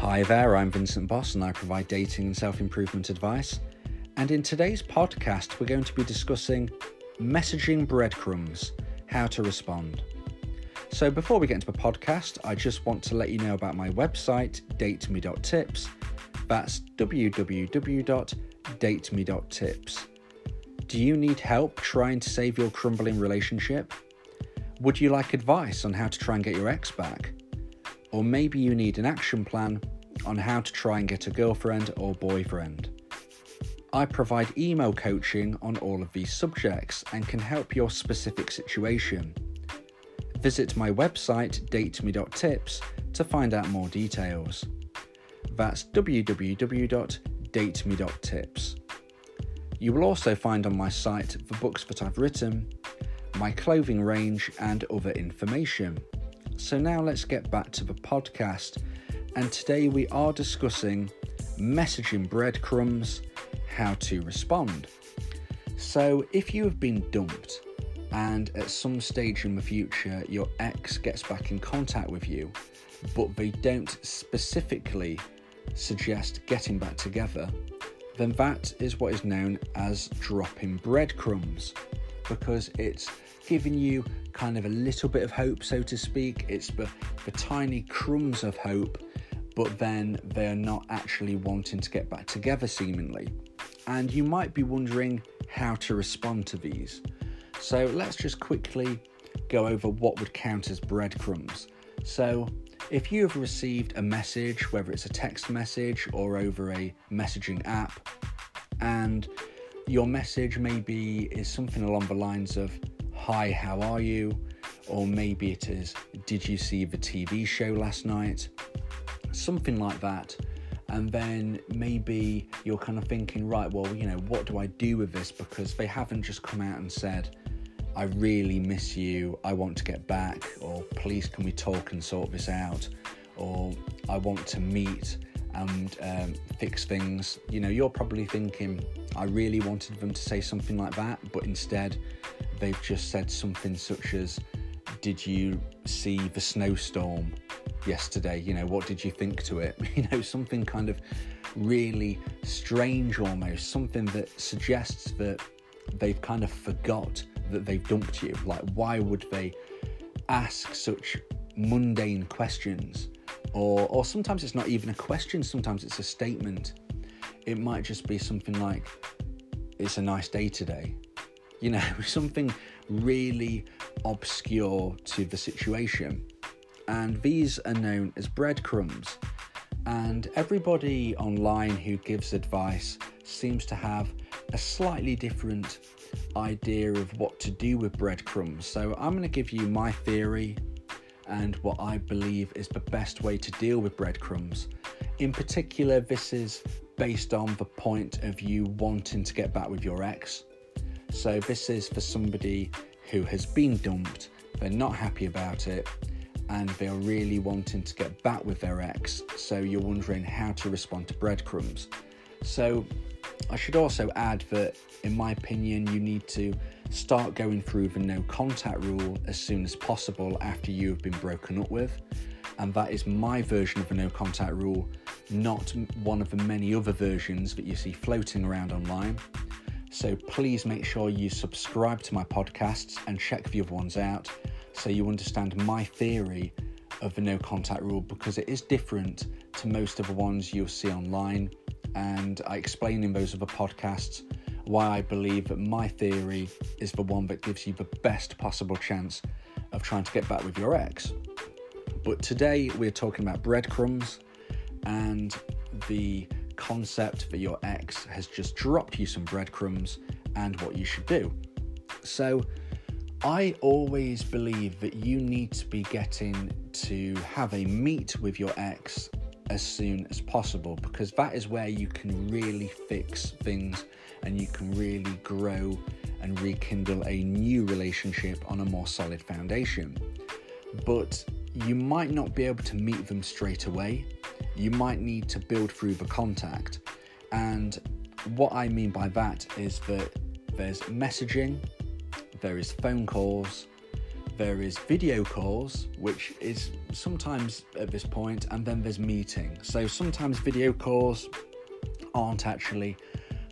Hi there, I'm Vincent Boss and I provide dating and self improvement advice. And in today's podcast, we're going to be discussing messaging breadcrumbs, how to respond. So, before we get into the podcast, I just want to let you know about my website, dateme.tips. That's www.dateme.tips. Do you need help trying to save your crumbling relationship? Would you like advice on how to try and get your ex back? Or maybe you need an action plan on how to try and get a girlfriend or boyfriend. I provide email coaching on all of these subjects and can help your specific situation. Visit my website dateme.tips to find out more details. That's www.dateme.tips. You will also find on my site the books that I've written, my clothing range, and other information. So now let's get back to the podcast. And today we are discussing messaging breadcrumbs, how to respond. So if you have been dumped and at some stage in the future your ex gets back in contact with you, but they don't specifically suggest getting back together, then that is what is known as dropping breadcrumbs because it's giving you kind of a little bit of hope, so to speak. It's the, the tiny crumbs of hope, but then they're not actually wanting to get back together, seemingly. And you might be wondering how to respond to these. So let's just quickly go over what would count as breadcrumbs. So, if you have received a message, whether it's a text message or over a messaging app, and your message maybe is something along the lines of, Hi, how are you? Or maybe it is, Did you see the TV show last night? Something like that. And then maybe you're kind of thinking, right, well, you know, what do I do with this? Because they haven't just come out and said, I really miss you, I want to get back, or please can we talk and sort this out, or I want to meet and um, fix things. You know, you're probably thinking, I really wanted them to say something like that, but instead they've just said something such as, Did you see the snowstorm yesterday? You know, what did you think to it? You know, something kind of really strange almost, something that suggests that they've kind of forgot that they've dumped you. Like, why would they ask such mundane questions? Or, or sometimes it's not even a question, sometimes it's a statement. It might just be something like, It's a nice day today you know, something really obscure to the situation. And these are known as breadcrumbs. And everybody online who gives advice seems to have a slightly different idea of what to do with breadcrumbs. So I'm going to give you my theory and what I believe is the best way to deal with breadcrumbs. In particular, this is based on the point of you wanting to get back with your ex. So, this is for somebody who has been dumped, they're not happy about it, and they're really wanting to get back with their ex. So, you're wondering how to respond to breadcrumbs. So, I should also add that, in my opinion, you need to start going through the no contact rule as soon as possible after you have been broken up with. And that is my version of the no contact rule, not one of the many other versions that you see floating around online. So please make sure you subscribe to my podcasts and check the other ones out so you understand my theory of the no contact rule because it is different to most of the ones you'll see online. And I explain in those other podcasts why I believe that my theory is the one that gives you the best possible chance of trying to get back with your ex. But today we're talking about breadcrumbs and the concept that your ex has just dropped you some breadcrumbs and what you should do. So, I always believe that you need to be getting to have a meet with your ex as soon as possible because that is where you can really fix things and you can really grow and rekindle a new relationship on a more solid foundation. But you might not be able to meet them straight away you might need to build through the contact. And what I mean by that is that there's messaging, there is phone calls, there is video calls, which is sometimes at this point, and then there's meeting. So sometimes video calls aren't actually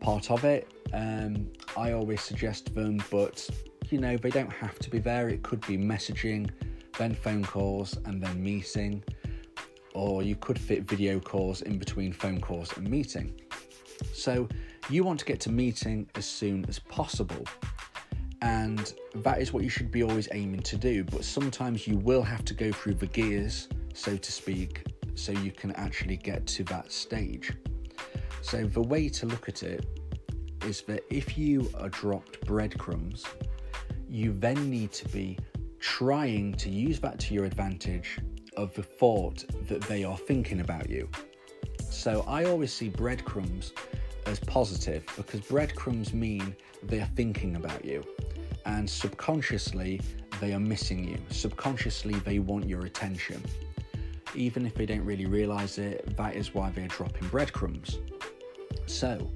part of it. Um, I always suggest them, but you know, they don't have to be there. It could be messaging, then phone calls, and then meeting. Or you could fit video calls in between phone calls and meeting. So you want to get to meeting as soon as possible. And that is what you should be always aiming to do. But sometimes you will have to go through the gears, so to speak, so you can actually get to that stage. So the way to look at it is that if you are dropped breadcrumbs, you then need to be trying to use that to your advantage of the thought that they are thinking about you. So I always see breadcrumbs as positive because breadcrumbs mean they are thinking about you and subconsciously they are missing you. Subconsciously they want your attention. Even if they don't really realize it, that is why they're dropping breadcrumbs. So,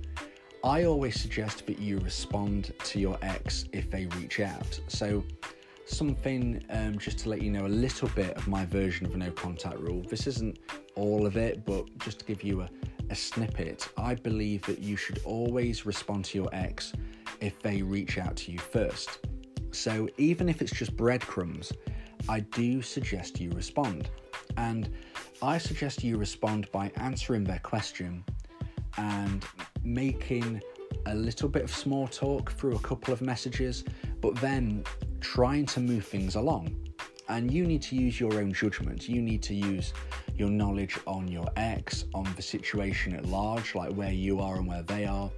I always suggest that you respond to your ex if they reach out. So, something um, just to let you know a little bit of my version of a no contact rule. This isn't all of it, but just to give you a, a snippet, I believe that you should always respond to your ex if they reach out to you first. So even if it's just breadcrumbs, I do suggest you respond. And I suggest you respond by answering their question and making a little bit of small talk through a couple of messages, but then trying to move things along. And you need to use your own judgment. You need to use your knowledge on your ex, on the situation at large, like where you are and where they are,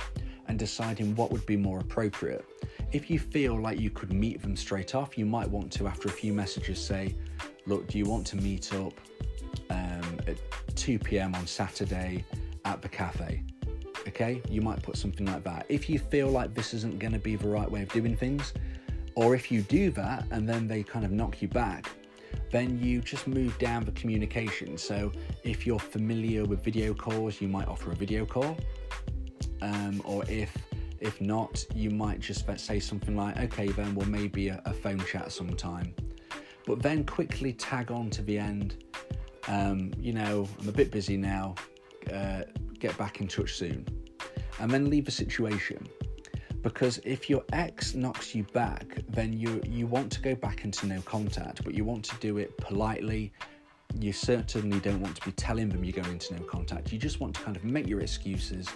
and deciding what would be more appropriate. If you feel like you could meet them straight off, you might want to, after a few messages, say, Look, do you want to meet up um, at 2 pm on Saturday at the cafe? Okay, you might put something like that. If you feel like this isn't going to be the right way of doing things, or if you do that and then they kind of knock you back, then you just move down the communication. So if you're familiar with video calls, you might offer a video call. Um, or if if not, you might just say something like, okay, then we'll maybe a, a phone chat sometime. But then quickly tag on to the end. Um, you know, I'm a bit busy now. Uh, get back in touch soon. And then leave the situation. Because if your ex knocks you back, then you you want to go back into no contact, but you want to do it politely. You certainly don't want to be telling them you're going into no contact. You just want to kind of make your excuses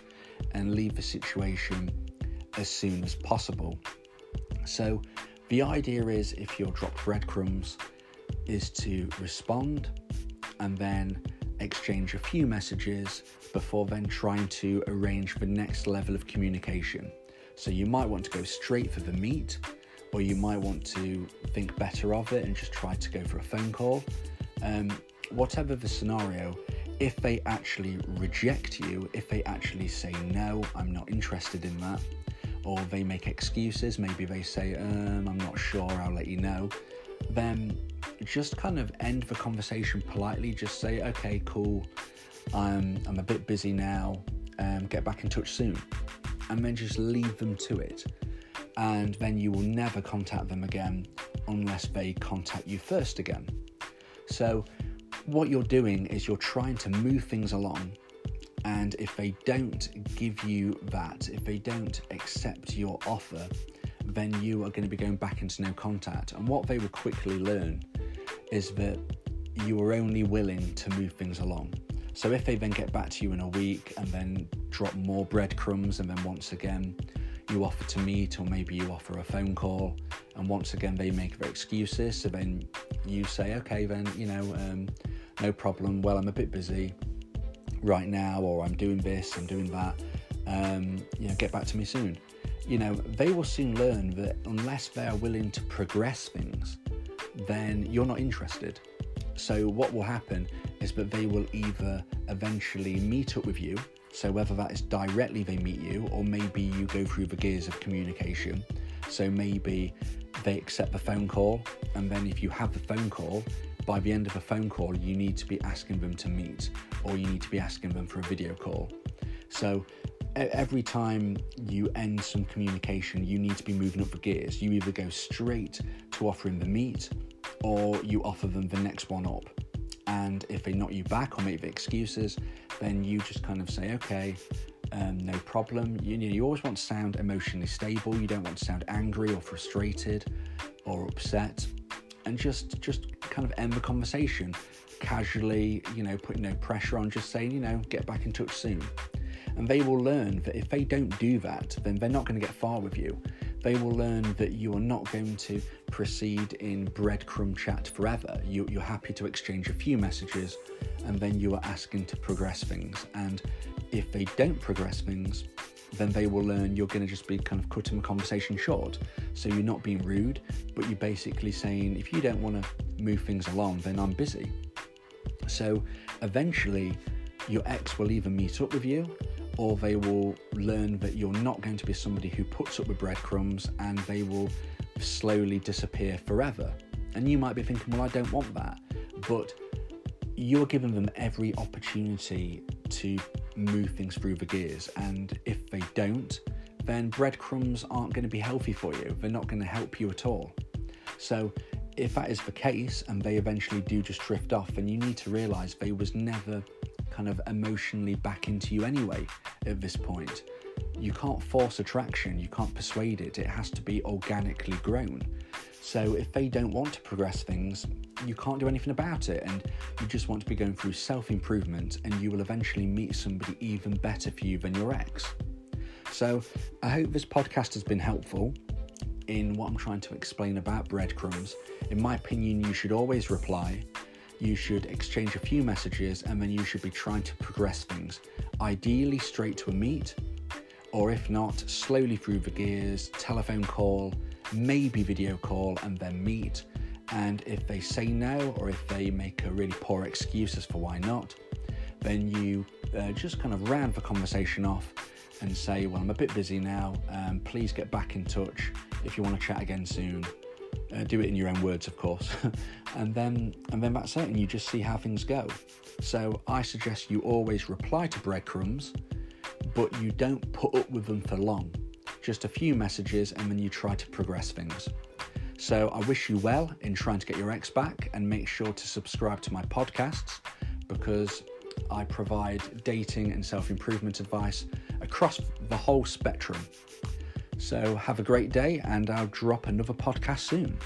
and leave the situation as soon as possible. So, the idea is if you're dropped breadcrumbs, is to respond and then exchange a few messages before then trying to arrange the next level of communication. So, you might want to go straight for the meet, or you might want to think better of it and just try to go for a phone call. Um, whatever the scenario, if they actually reject you, if they actually say, no, I'm not interested in that, or they make excuses, maybe they say, um, I'm not sure, I'll let you know, then just kind of end the conversation politely. Just say, okay, cool, I'm, I'm a bit busy now, um, get back in touch soon. And then just leave them to it. And then you will never contact them again unless they contact you first again. So, what you're doing is you're trying to move things along. And if they don't give you that, if they don't accept your offer, then you are going to be going back into no contact. And what they will quickly learn is that you are only willing to move things along. So if they then get back to you in a week and then drop more breadcrumbs, and then once again you offer to meet, or maybe you offer a phone call, and once again they make their excuses, so then you say, okay, then you know, um, no problem. Well, I'm a bit busy right now, or I'm doing this, I'm doing that. Um, you know, get back to me soon. You know, they will soon learn that unless they are willing to progress things, then you're not interested. So, what will happen is that they will either eventually meet up with you. So, whether that is directly they meet you, or maybe you go through the gears of communication. So, maybe they accept the phone call, and then if you have the phone call, by the end of a phone call, you need to be asking them to meet, or you need to be asking them for a video call. So, every time you end some communication, you need to be moving up the gears. You either go straight to offering the meet, or you offer them the next one up. And if they knock you back or make excuses, then you just kind of say, okay, um, no problem. You, you always want to sound emotionally stable. You don't want to sound angry or frustrated or upset, and just just kind of end the conversation casually. You know, putting no pressure on, just saying, you know, get back in touch soon. And they will learn that if they don't do that, then they're not going to get far with you. They will learn that you are not going to proceed in breadcrumb chat forever. You, you're happy to exchange a few messages and then you are asking to progress things. And if they don't progress things, then they will learn you're going to just be kind of cutting the conversation short. So you're not being rude, but you're basically saying, if you don't want to move things along, then I'm busy. So eventually, your ex will either meet up with you or they will learn that you're not going to be somebody who puts up with breadcrumbs and they will slowly disappear forever. And you might be thinking, well, I don't want that. But you're giving them every opportunity to move things through the gears. And if they don't, then breadcrumbs aren't going to be healthy for you. They're not going to help you at all. So, if that is the case and they eventually do just drift off, then you need to realize they was never kind of emotionally back into you anyway at this point. You can't force attraction, you can't persuade it, it has to be organically grown. So if they don't want to progress things, you can't do anything about it, and you just want to be going through self improvement, and you will eventually meet somebody even better for you than your ex. So I hope this podcast has been helpful in what I'm trying to explain about breadcrumbs. In my opinion, you should always reply. You should exchange a few messages and then you should be trying to progress things. Ideally, straight to a meet, or if not, slowly through the gears, telephone call, maybe video call, and then meet. And if they say no, or if they make a really poor excuse as for why not, then you uh, just kind of round the conversation off and say, Well, I'm a bit busy now. Um, please get back in touch if you want to chat again soon. Uh, do it in your own words, of course, and then and then that's it, and you just see how things go. So I suggest you always reply to breadcrumbs, but you don't put up with them for long. Just a few messages, and then you try to progress things. So I wish you well in trying to get your ex back, and make sure to subscribe to my podcasts because I provide dating and self improvement advice across the whole spectrum. So have a great day, and I'll drop another podcast soon.